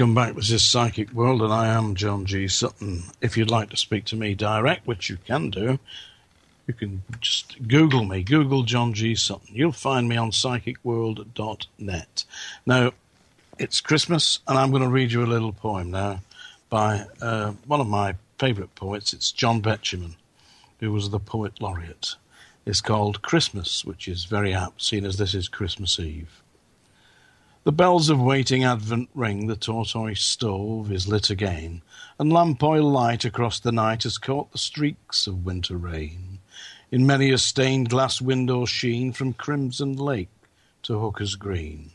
S1: Welcome back. This is Psychic World, and I am John G. Sutton. If you'd like to speak to me direct, which you can do, you can just Google me, Google John G. Sutton. You'll find me on psychicworld.net. Now, it's Christmas, and I'm going to read you a little poem now by uh, one of my favourite poets. It's John Betjeman, who was the poet laureate. It's called Christmas, which is very apt, seeing as this is Christmas Eve. The bells of waiting Advent ring, the tortoise stove is lit again, and lamp oil light across the night has caught the streaks of winter rain. In many a stained glass window sheen from crimson lake to Hooker's Green.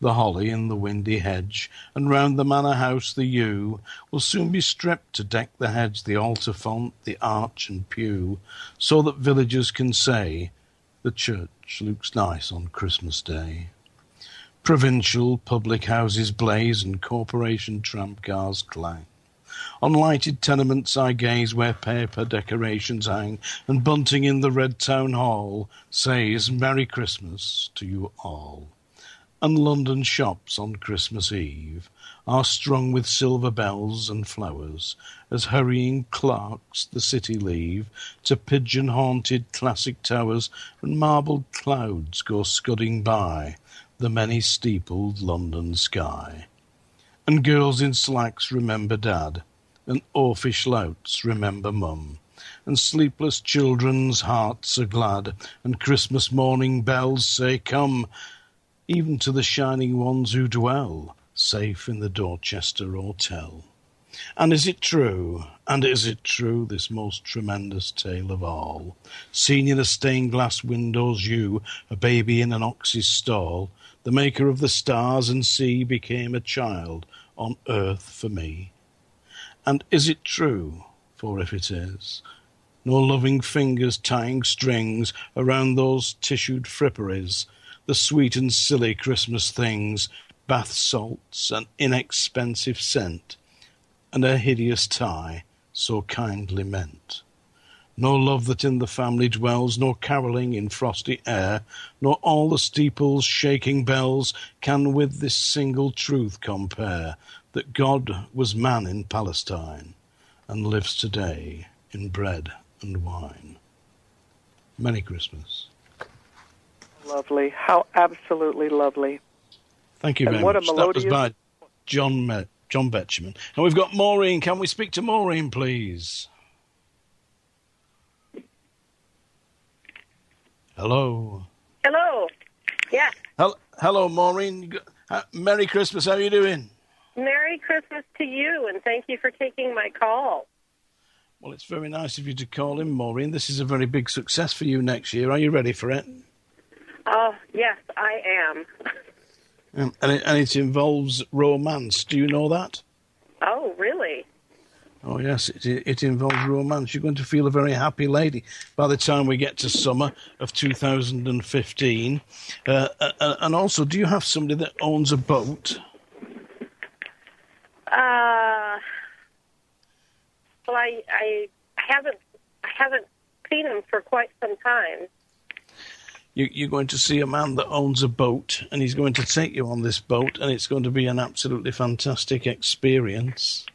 S1: The holly in the windy hedge, and round the manor house the yew, will soon be stripped to deck the hedge, the altar font, the arch and pew, so that villagers can say, the church looks nice on Christmas Day. Provincial public houses blaze and corporation tram cars clang. On lighted tenements I gaze where paper decorations hang, and bunting in the red town hall says Merry Christmas to you all. And London shops on Christmas Eve are strung with silver bells and flowers, as hurrying clerks the city leave to pigeon haunted classic towers, and marbled clouds go scudding by the many steepled London sky. And girls in slacks remember dad, and oafish louts remember mum, and sleepless children's hearts are glad, and Christmas morning bells say come, even to the shining ones who dwell safe in the Dorchester Hotel. And is it true, and is it true, this most tremendous tale of all, seen in a stained glass window's you, a baby in an ox's stall, the maker of the stars and sea became a child on earth for me? And is it true, for if it is, nor loving fingers tying strings around those tissued fripperies, the sweet and silly Christmas things, bath salts, and inexpensive scent, and a hideous tie so kindly meant. Nor love that in the family dwells, nor carolling in frosty air, nor all the steeples' shaking bells can with this single truth compare that God was man in Palestine and lives today in bread and wine. Merry Christmas.
S2: Lovely. How absolutely lovely.
S1: Thank you
S2: And
S1: very
S2: what a
S1: much. That was by John John Betjeman. And we've got Maureen. Can we speak to Maureen, please? Hello.
S16: Hello. Yes.
S1: Hel- Hello, Maureen. Merry Christmas. How are you doing?
S16: Merry Christmas to you, and thank you for taking my call.
S1: Well, it's very nice of you to call in, Maureen. This is a very big success for you next year. Are you ready for it?
S16: Oh, yes, I am.
S1: Um, and, it, and it involves romance. Do you know that?
S16: Oh, really?
S1: Oh, yes, it, it involves romance. You're going to feel a very happy lady by the time we get to summer of 2015. Uh, uh, and also, do you have somebody that owns a boat?
S16: Uh, well, I, I haven't I haven't seen him for quite some time.
S1: You, you're going to see a man that owns a boat, and he's going to take you on this boat, and it's going to be an absolutely fantastic experience.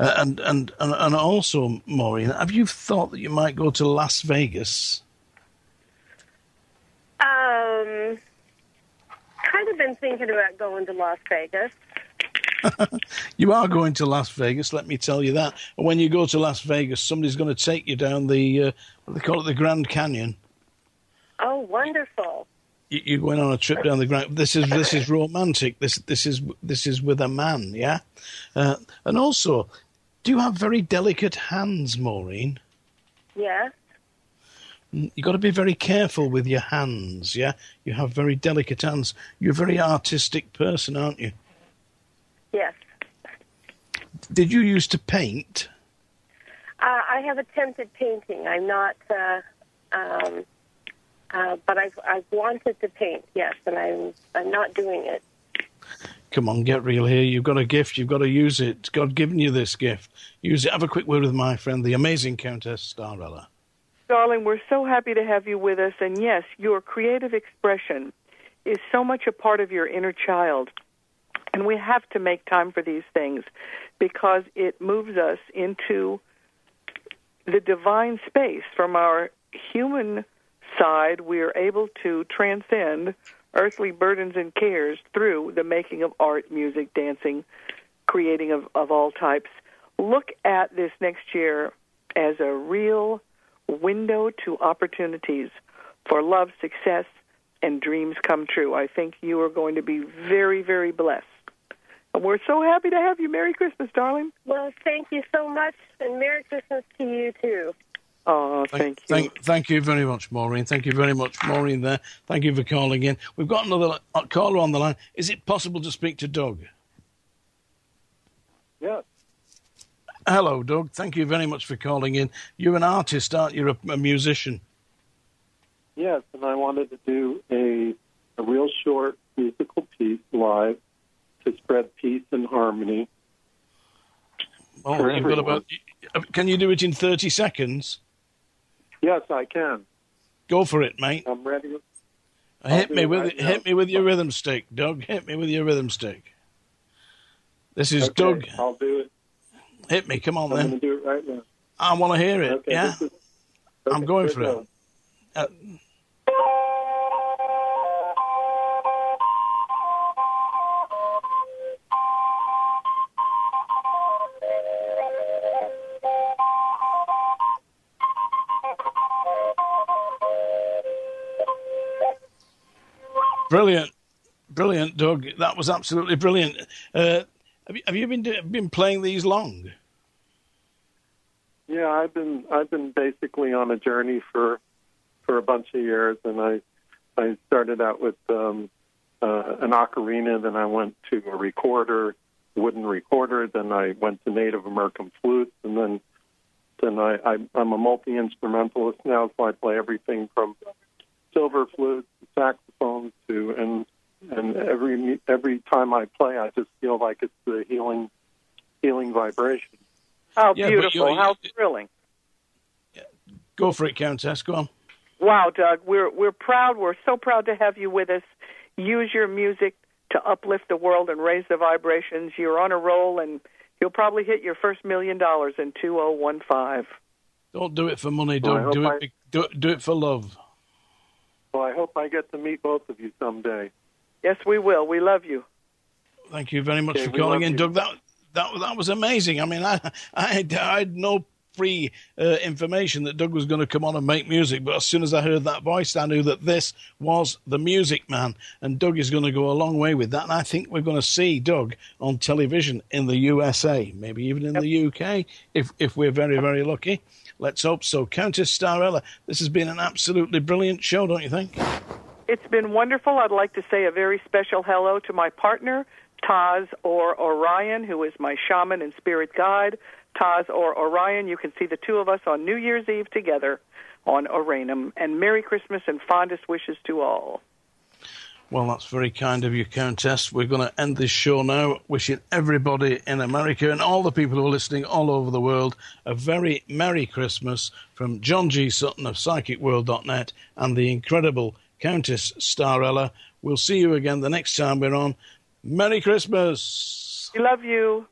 S1: Uh, and, and and and also, Maureen, have you thought that you might go to Las Vegas?
S16: Um, kind of been thinking about going to Las Vegas. <laughs>
S1: you are going to Las Vegas, let me tell you that. And when you go to Las Vegas, somebody's going to take you down the uh, what they call it, the Grand Canyon.
S16: Oh, wonderful!
S1: You- You're going on a trip down the ground. This is this is romantic. This this is this is with a man, yeah. Uh, and also, do you have very delicate hands, Maureen?
S16: Yes.
S1: Mm, You've got to be very careful with your hands, yeah? You have very delicate hands. You're a very artistic person, aren't you?
S16: Yes.
S1: Did you used to paint?
S16: Uh, I have attempted painting. I'm not, uh, um, uh, but I've I've wanted to paint. Yes, and I'm I'm not doing it.
S1: Come on, get real here. You've got a gift. You've got to use it. God given you this gift. Use it. Have a quick word with my friend, the amazing Countess Starella.
S2: Darling, we're so happy to have you with us. And yes, your creative expression is so much a part of your inner child. And we have to make time for these things because it moves us into the divine space. From our human side, we are able to transcend earthly burdens and cares through the making of art, music, dancing, creating of, of all types. Look at this next year as a real window to opportunities for love, success, and dreams come true. I think you are going to be very, very blessed. And we're so happy to have you. Merry Christmas, darling.
S16: Well, thank you so much, and Merry Christmas to you too.
S2: Oh, thank you.
S1: Thank, thank you very much, Maureen. Thank you very much, Maureen. There. Thank you for calling in. We've got another uh, caller on the line. Is it possible to speak to Doug?
S17: Yes.
S1: Hello, Doug. Thank you very much for calling in. You're an artist, aren't you? A, a musician.
S17: Yes, and I wanted to do a a real short musical piece live to spread peace and harmony.
S1: Oh, you've got about. uh, Can you do it in thirty seconds?
S17: Yes, I can.
S1: Go for it, mate.
S17: I'm ready. I'll
S1: Hit me with
S17: right now.
S1: Hit me with your rhythm stick, Doug. Hit me with your rhythm stick. This is
S17: Okay,
S1: Doug.
S17: I'll do it.
S1: Hit me. Come on,
S17: I'm
S1: then.
S17: do it right now.
S1: I want to hear it.
S17: Okay,
S1: yeah,
S17: is-
S1: I'm going for
S17: it
S1: it. Uh, brilliant, brilliant, Doug. That was absolutely brilliant. Uh, have you, have you been been playing these long?
S17: Yeah, I've been I've been basically on a journey for for a bunch of years, and I I started out with um, uh, an ocarina, then I went to a recorder, wooden recorder, then I went to Native American flutes, and then then I, I I'm a multi instrumentalist now, so I play everything from silver flutes, saxophones to and and every every time I play, I just feel like it's the healing healing vibration.
S2: How
S1: Yeah,
S2: beautiful.
S1: you're-
S2: How thrilling.
S1: Go for it, Countess. Go on.
S2: Wow, Doug, we're we're proud. We're so proud to have you with us. Use your music to uplift the world and raise the vibrations. You're on a roll, and you'll probably hit your first million dollars in 2015.
S1: Don't do it for money, Doug.
S17: hope
S1: do it.
S17: I-
S1: Do, it- do it for love.
S17: Well, I hope I get to meet both of you someday.
S2: Yes, we will. We love you.
S1: Thank you very much
S17: Okay,
S1: for calling in,
S17: you.
S1: Doug. That that that was amazing. I mean, I I had, I had no free uh, information that Doug was going to come on and make music. But as soon as I heard that voice, I knew that this was the Music Man, and Doug is going to go a long way with that. And I think we're going to see Doug on television in the USA, maybe even in yep. the UK, if if we're very very lucky. Let's hope so. Countess Starella, this has been an absolutely brilliant show, don't you think?
S2: It's been wonderful. I'd like to say a very special hello to my partner, Taz or Orion, who is my shaman and spirit guide. Taz or Orion, you can see the two of us on New Year's Eve together on Oranum. And Merry Christmas and fondest wishes to all.
S1: Well, that's very kind of you, Countess. We're going to end this show now, wishing everybody in America and all the people who are listening all over the world a very Merry Christmas from John G. Sutton of PsychicWorld.net and the incredible Countess Starella. We'll see you again the next time we're on. Merry Christmas.
S2: We love you.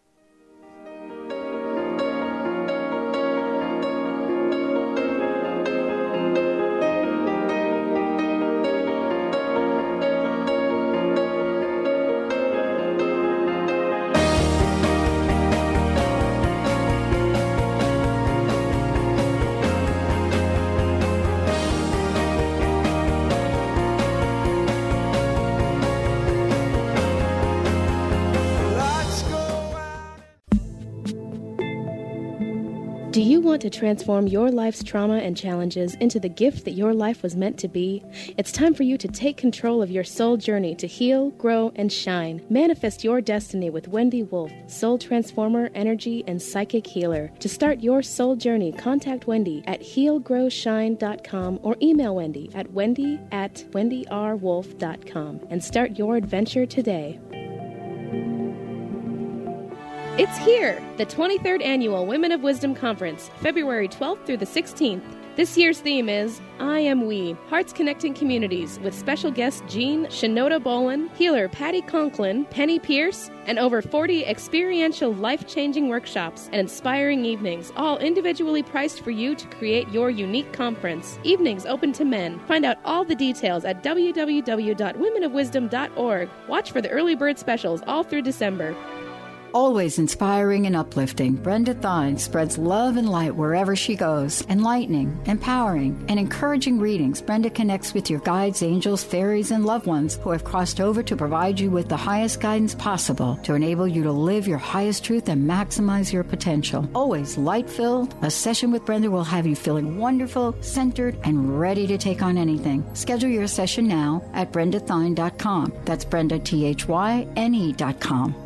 S3: Want to transform your life's trauma and challenges into the gift that your life was meant to be? It's time for you to take control of your soul journey to heal, grow, and shine. Manifest your destiny with Wendy Wolf, soul transformer, energy, and psychic healer. To start your soul journey, contact Wendy at healgrowshine.com or email Wendy at wendy at wendyrwolf.com and start your adventure today. It's here, the 23rd Annual Women of Wisdom Conference, February 12th through the 16th. This year's theme is I Am We, Hearts Connecting Communities, with special guests Jean Shinoda Bolen, healer Patty Conklin, Penney Peirce, and over 40 experiential life changing workshops and inspiring evenings, all individually priced for you to create your unique conference. Evenings open to men. Find out all the details at www.womenofwisdom.org. Watch for the early bird specials all through December.
S4: Always inspiring and uplifting, Brenda Thyne spreads love and light wherever she goes. Enlightening, empowering, and encouraging readings, Brenda connects with your guides, angels, fairies, and loved ones who have crossed over to provide you with the highest guidance possible to enable you to live your highest truth and maximize your potential. Always light filled, a session with Brenda will have you feeling wonderful, centered, and ready to take on anything. Schedule your session now at brendathyne.com. That's Brenda, T H Y N E.com.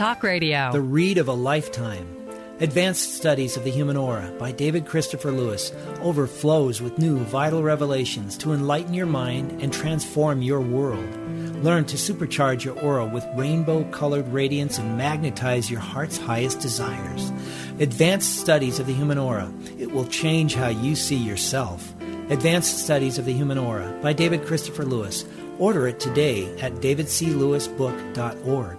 S5: Talk Radio.
S6: The Read of a Lifetime. Advanced Studies of the Human Aura by David Christopher Lewis overflows with new vital revelations to enlighten your mind and transform your world. Learn to supercharge your aura with rainbow colored radiance and magnetize your heart's highest desires. Advanced Studies of the Human Aura. It will change how you see yourself. Advanced Studies of the Human Aura by David Christopher Lewis. Order it today at davidclewisbook.org.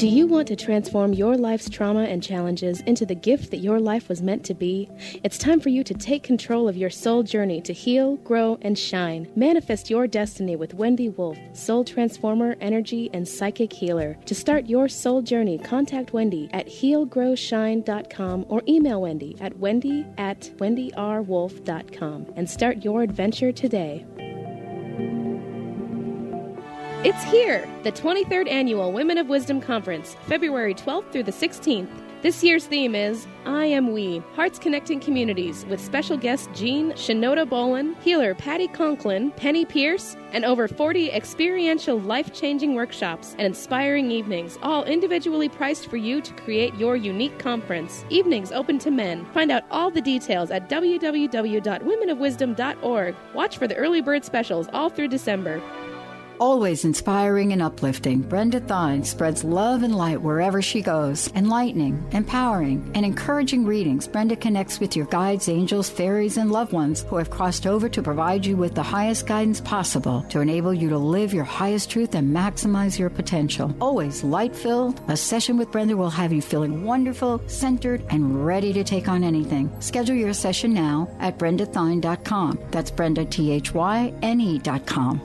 S3: Do you want to transform your life's trauma and challenges into the gift that your life was meant to be? It's time for you to take control of your soul journey to heal, grow, and shine. Manifest your destiny with Wendy Wolf, soul transformer, energy, and psychic healer. To start your soul journey, contact Wendy at healgrowshine.com or email Wendy at wendy at wendyrwolf.com and start your adventure today. It's here, the 23rd Annual Women of Wisdom Conference, February 12th through the 16th. This year's theme is I Am We, Hearts Connecting Communities, with special guest Jean Shinoda Bolen, healer Patty Conklin, Penney Peirce, and over 40 experiential life changing workshops and inspiring evenings, all individually priced for you to create your unique conference. Evenings open to men. Find out all the details at www.womenofwisdom.org. Watch for the early bird specials all through December.
S4: Always inspiring and uplifting, Brenda Thyne spreads love and light wherever she goes. Enlightening, empowering, and encouraging readings, Brenda connects with your guides, angels, fairies, and loved ones who have crossed over to provide you with the highest guidance possible to enable you to live your highest truth and maximize your potential. Always light filled, a session with Brenda will have you feeling wonderful, centered, and ready to take on anything. Schedule your session now at brendathyne.com. That's Brenda, T H Y N E.com.